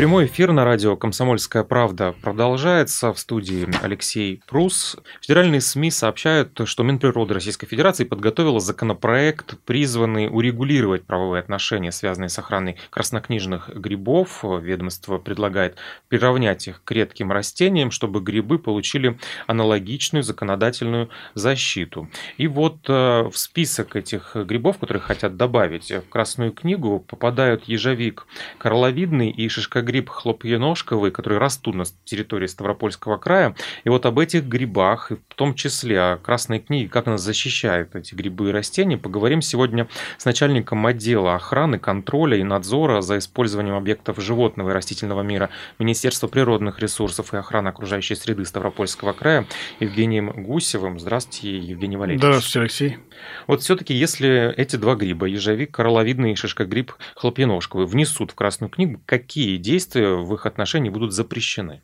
Прямой эфир на радио «Комсомольская правда» продолжается. В студии Алексей Прус. Федеральные СМИ сообщают, что Минприроды Российской Федерации подготовила законопроект, призванный урегулировать правовые отношения, связанные с охраной краснокнижных грибов. Ведомство предлагает приравнять их к редким растениям, чтобы грибы получили аналогичную законодательную защиту. И вот э, в список этих грибов, которые хотят добавить в Красную книгу, попадают ежовик карловидный и шишкогриб гриб хлопьеножковый, который растут на территории Ставропольского края. И вот об этих грибах, в том числе о Красной книге, как она защищает эти грибы и растения, поговорим сегодня с начальником отдела охраны, контроля и надзора за использованием объектов животного и растительного мира Министерства природных ресурсов и охраны окружающей среды Ставропольского края Евгением Гусевым. Здравствуйте, Евгений Валерьевич. Здравствуйте, Алексей. Вот все-таки, если эти два гриба, ежовик, короловидный и шишкогриб хлопьеножковый, внесут в Красную книгу, какие действия действия в их отношении будут запрещены?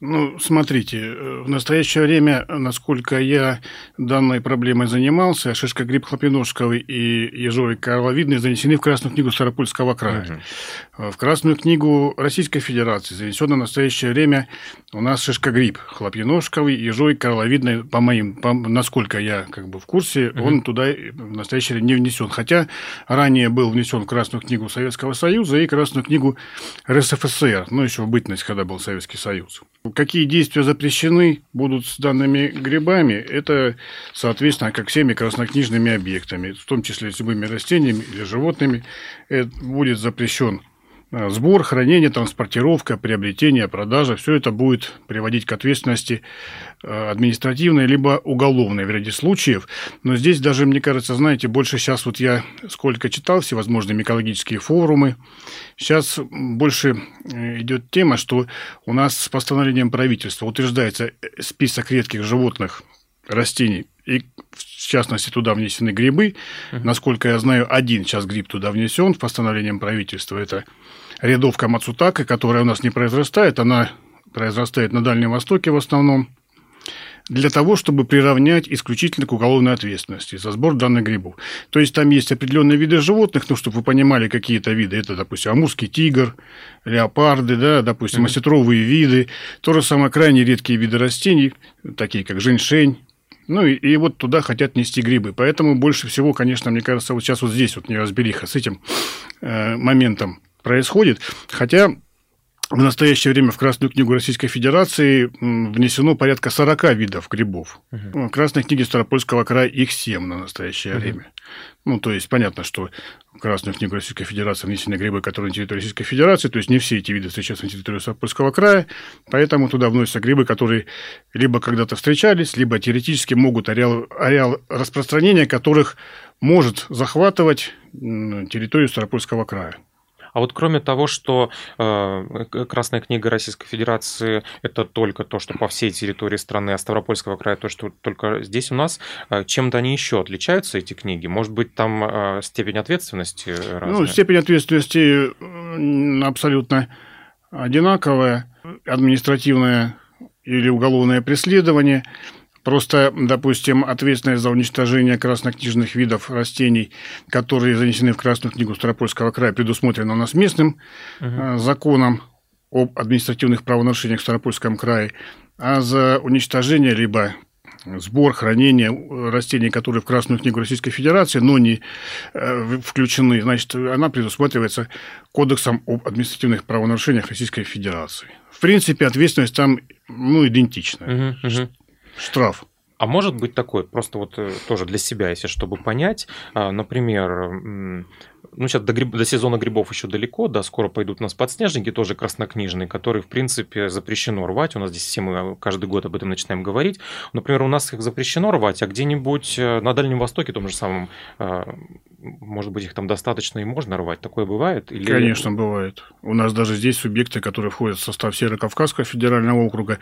Ну, смотрите, э, в настоящее время, насколько я данной проблемой занимался, шишка гриб хлопиножковый и ежовик корововидный занесены в Красную книгу Старопольского края. Угу. В Красную книгу Российской Федерации занесено в настоящее время у нас шишка гриб хлопиножковый, ежовик корововидный, по моим, по, насколько я как бы в курсе, угу. он туда в настоящее время не внесен. Хотя ранее был внесен в Красную книгу Советского Союза и Красную книгу РСФСР, ну, еще в бытность, когда был Советский Союз. Какие действия запрещены будут с данными грибами, это, соответственно, как всеми краснокнижными объектами, в том числе с любыми растениями или животными, это будет запрещен Э, сбор, хранение, транспортировка, приобретение, продажа, все это будет приводить к ответственности э, административной либо уголовной в ряде случаев. Но здесь даже, мне кажется, знаете, больше сейчас вот я сколько читал всевозможные экологические форумы, сейчас больше э, идет тема, что у нас с постановлением правительства утверждается список редких животных, растений, и в частности туда внесены грибы. Uh-huh. Насколько я знаю, один сейчас гриб туда внесен в постановлением правительства. Это рядовка Мацутака, которая у нас не произрастает, она произрастает на Дальнем Востоке в основном, для того, чтобы приравнять исключительно к уголовной ответственности за сбор данных грибов. То есть там есть определенные виды животных, ну, чтобы вы понимали, какие-то виды. Это, допустим, амурский тигр, леопарды, да, допустим, mm-hmm. осетровые виды. То же самое крайне редкие виды растений, такие как женьшень, ну и, и вот туда хотят нести грибы. Поэтому больше всего, конечно, мне кажется, вот сейчас вот здесь вот неразбериха с этим э, моментом происходит. Хотя в настоящее время в Красную книгу Российской Федерации внесено порядка 40 видов грибов. Угу. В Красной книге Старопольского края их 7 на настоящее угу. время. Ну, то есть, понятно, что в Красную книгу Российской Федерации внесены грибы, которые на территории Российской Федерации, то есть не все эти виды встречаются на территории Старопольского края, поэтому туда вносятся грибы, которые либо когда-то встречались, либо теоретически могут ареал, ареал распространения которых может захватывать территорию Старопольского края. А вот кроме того, что э, Красная книга Российской Федерации это только то, что по всей территории страны, а Ставропольского края то, что только здесь у нас, э, чем-то они еще отличаются, эти книги? Может быть, там э, степень ответственности разная? Ну, степень ответственности абсолютно одинаковая. Административное или уголовное преследование – Просто, допустим, ответственность за уничтожение краснокнижных видов растений, которые занесены в Красную книгу Ставропольского края, предусмотрена у нас местным угу. законом об административных правонарушениях в Ставропольском крае, а за уничтожение либо сбор, хранение растений, которые в Красную книгу Российской Федерации, но не э, включены, значит, она предусматривается Кодексом об административных правонарушениях Российской Федерации. В принципе, ответственность там ну, идентичная. Угу, угу штраф. А может быть такой, просто вот э, тоже для себя, если чтобы понять, а, например, ну сейчас до, гриб, до сезона грибов еще далеко, да, скоро пойдут у нас подснежники, тоже краснокнижные, которые, в принципе, запрещено рвать, у нас здесь все мы э, каждый год об этом начинаем говорить, например, у нас их запрещено рвать, а где-нибудь э, на Дальнем Востоке, том же самом, может быть, их там достаточно и можно рвать? Такое бывает? Или... Конечно, бывает. У нас даже здесь субъекты, которые входят в состав Северо-Кавказского федерального округа,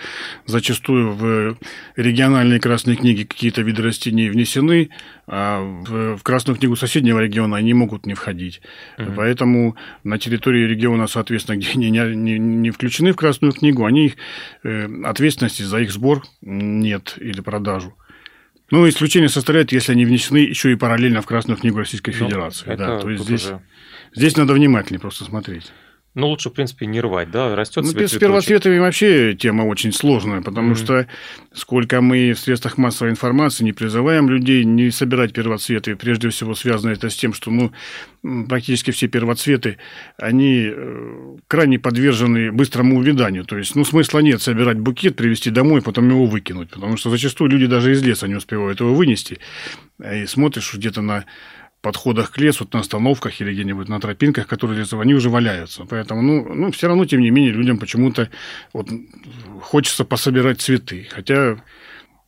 зачастую в региональные красные книги какие-то виды растений внесены, а в Красную книгу соседнего региона они могут не входить. Угу. Поэтому на территории региона, соответственно, где они не, не включены в Красную книгу, они э, ответственности за их сбор нет или продажу. Ну, исключение составляет, если они внесены еще и параллельно в Красную книгу Российской ну, Федерации. Да, то есть здесь, уже... здесь надо внимательнее просто смотреть. Ну, лучше, в принципе, не рвать, да, растет ну, С первоцветами вообще тема очень сложная, потому mm-hmm. что сколько мы в средствах массовой информации не призываем людей не собирать первоцветы, прежде всего связано это с тем, что, ну, практически все первоцветы, они э, крайне подвержены быстрому увяданию, то есть, ну, смысла нет собирать букет, привезти домой, потом его выкинуть, потому что зачастую люди даже из леса не успевают его вынести, и смотришь где-то на подходах к лесу, на остановках или где-нибудь на тропинках, которые лесов, они уже валяются. Поэтому, ну, ну, все равно, тем не менее, людям почему-то вот хочется пособирать цветы. Хотя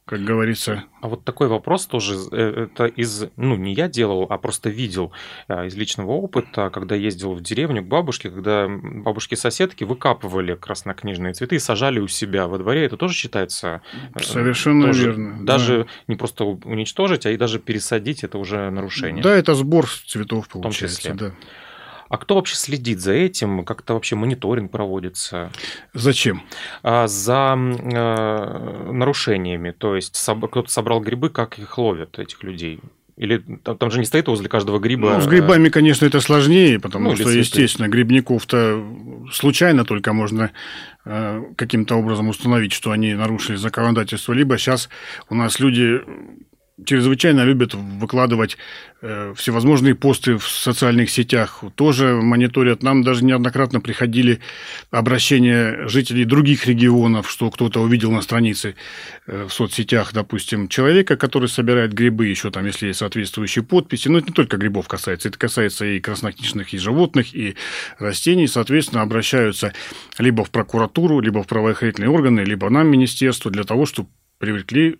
как говорится. А вот такой вопрос тоже, э, это из, ну, не я делал, а просто видел а, из личного опыта, когда ездил в деревню к бабушке, когда бабушки-соседки выкапывали краснокнижные цветы и сажали у себя во дворе, это тоже считается... Э, Совершенно тоже, верно. Даже да. не просто уничтожить, а и даже пересадить, это уже нарушение. Да, это сбор цветов получается. В том числе. Да. А кто вообще следит за этим? Как-то вообще мониторинг проводится? Зачем? А, за э, нарушениями. То есть кто-то собрал грибы, как их ловят, этих людей? Или там, там же не стоит возле каждого гриба? Ну, с грибами, конечно, это сложнее, потому ну, что, цветы. естественно, грибников-то случайно только можно э, каким-то образом установить, что они нарушили законодательство. Либо сейчас у нас люди чрезвычайно любят выкладывать э, всевозможные посты в социальных сетях, тоже мониторят. Нам даже неоднократно приходили обращения жителей других регионов, что кто-то увидел на странице э, в соцсетях, допустим, человека, который собирает грибы, еще там, если есть соответствующие подписи. Но это не только грибов касается, это касается и краснокнижных, и животных, и растений. Соответственно, обращаются либо в прокуратуру, либо в правоохранительные органы, либо нам, министерство, для того, чтобы привлекли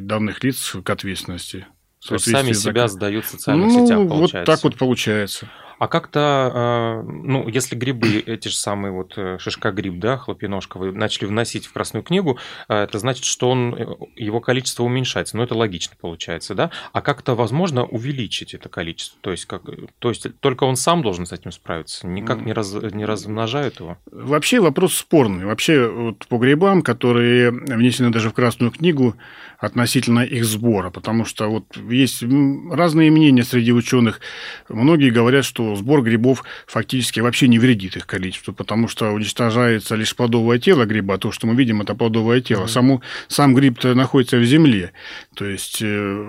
данных лиц к ответственности. То есть сами себя сдают в социальных ну, сетях, получается. вот так вот получается. А как-то, а, ну, если грибы, эти же самые вот э, шишка-гриб, да, хлопиножка, вы начали вносить в Красную книгу, а, это значит, что он, э, его количество уменьшается. Ну, это логично получается, да? А как-то возможно увеличить это количество? То есть, как, то есть только он сам должен с этим справиться? Никак не, раз, не размножают его? Вообще вопрос спорный. Вообще вот по грибам, которые внесены даже в Красную книгу, относительно их сбора, потому что вот есть разные мнения среди ученых. Многие говорят, что сбор грибов фактически вообще не вредит их количеству, потому что уничтожается лишь плодовое тело гриба, то, что мы видим, это плодовое тело. Mm-hmm. Саму, сам гриб-то находится в земле, то есть э,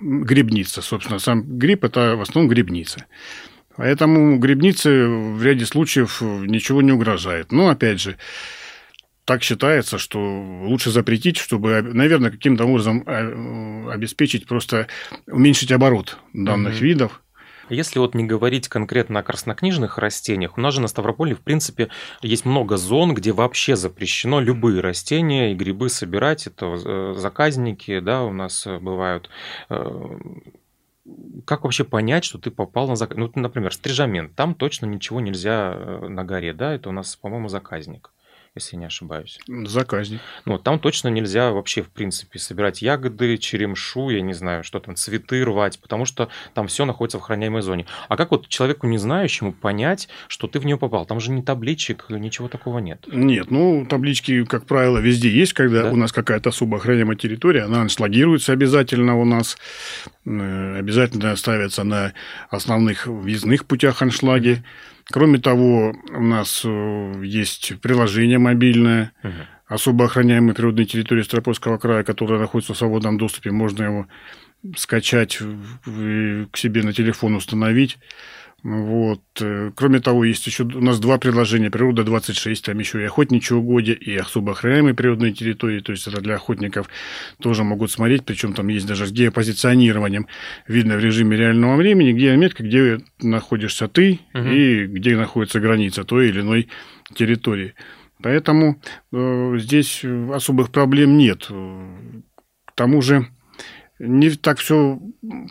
грибница, собственно, сам гриб – это в основном грибница. Поэтому грибнице в ряде случаев ничего не угрожает. Но, опять же, так считается, что лучше запретить, чтобы, наверное, каким-то образом э, обеспечить просто уменьшить оборот данных угу. видов. Если вот не говорить конкретно о краснокнижных растениях, у нас же на Ставрополе, в принципе, есть много зон, где вообще запрещено любые растения и грибы собирать. Это э, заказники, да, у нас бывают. Э, как вообще понять, что ты попал на заказ? Ну, например, стрижамент. Там точно ничего нельзя на горе, да, это у нас, по-моему, заказник если не ошибаюсь. Заказник. Ну, там точно нельзя вообще, в принципе, собирать ягоды, черемшу, я не знаю, что там, цветы рвать, потому что там все находится в охраняемой зоне. А как вот человеку не знающему понять, что ты в нее попал? Там же ни табличек, ничего такого нет. Нет, ну, таблички, как правило, везде есть, когда да? у нас какая-то особо охраняемая территория, она аншлагируется обязательно у нас, э, обязательно ставится на основных въездных путях аншлаги. Mm-hmm Кроме того, у нас э, есть приложение мобильное, угу. особо охраняемой природной территории Ставропольского края, которое находится в свободном доступе. Можно его скачать к себе на телефон, установить. Вот. Э, кроме того, есть еще у нас два приложения. Природа 26, там еще и охотничьи угодья, и особо охраняемые природные территории. То есть это для охотников тоже могут смотреть. Причем там есть даже с геопозиционированием. Видно в режиме реального времени, где метка, где находишься ты угу. и где находится граница той или иной территории. Поэтому э, здесь особых проблем нет. К тому же не так все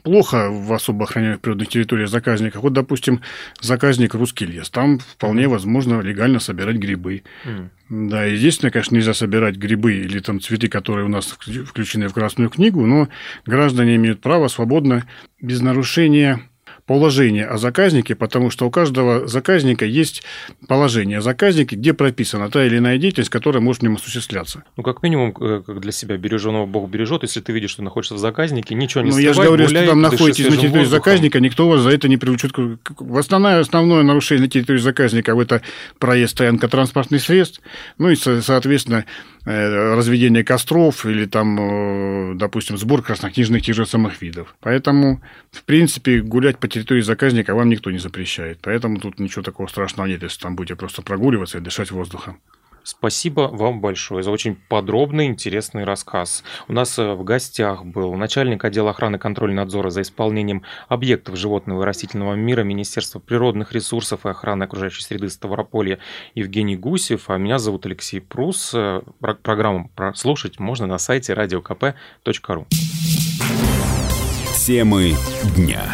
плохо в особо охраняемых природных территориях заказников. Вот, допустим, заказник русский лес. Там вполне возможно легально собирать грибы. Mm. Да, единственное, конечно, нельзя собирать грибы или там цветы, которые у нас включены в Красную книгу, но граждане имеют право свободно, без нарушения положение о заказнике, потому что у каждого заказника есть положение о заказнике, где прописана та или иная деятельность, которая может в нем осуществляться. Ну, как минимум, э, как для себя береженого Бог бережет, если ты видишь, что находишься в заказнике, ничего не Ну, я же говорю, гуляй, что там находитесь на территории воздухом. заказника, никто вас за это не привлечет. В основное, основное нарушение на территории заказника – это проезд, стоянка транспортных средств, ну и, соответственно, Э, разведение костров или там, э, допустим, сбор краснокнижных тех же самых видов. Поэтому, в принципе, гулять по территории заказника вам никто не запрещает. Поэтому тут ничего такого страшного нет, если там будете просто прогуливаться и дышать воздухом. Спасибо вам большое за очень подробный, интересный рассказ. У нас э, в гостях был начальник отдела охраны контроля надзора за исполнением объектов животного и растительного мира Министерства природных ресурсов и охраны окружающей среды Ставрополья Евгений Гусев, а меня зовут Алексей Прус. Э, программу прослушать можно на сайте radiokp.ru. Темы дня.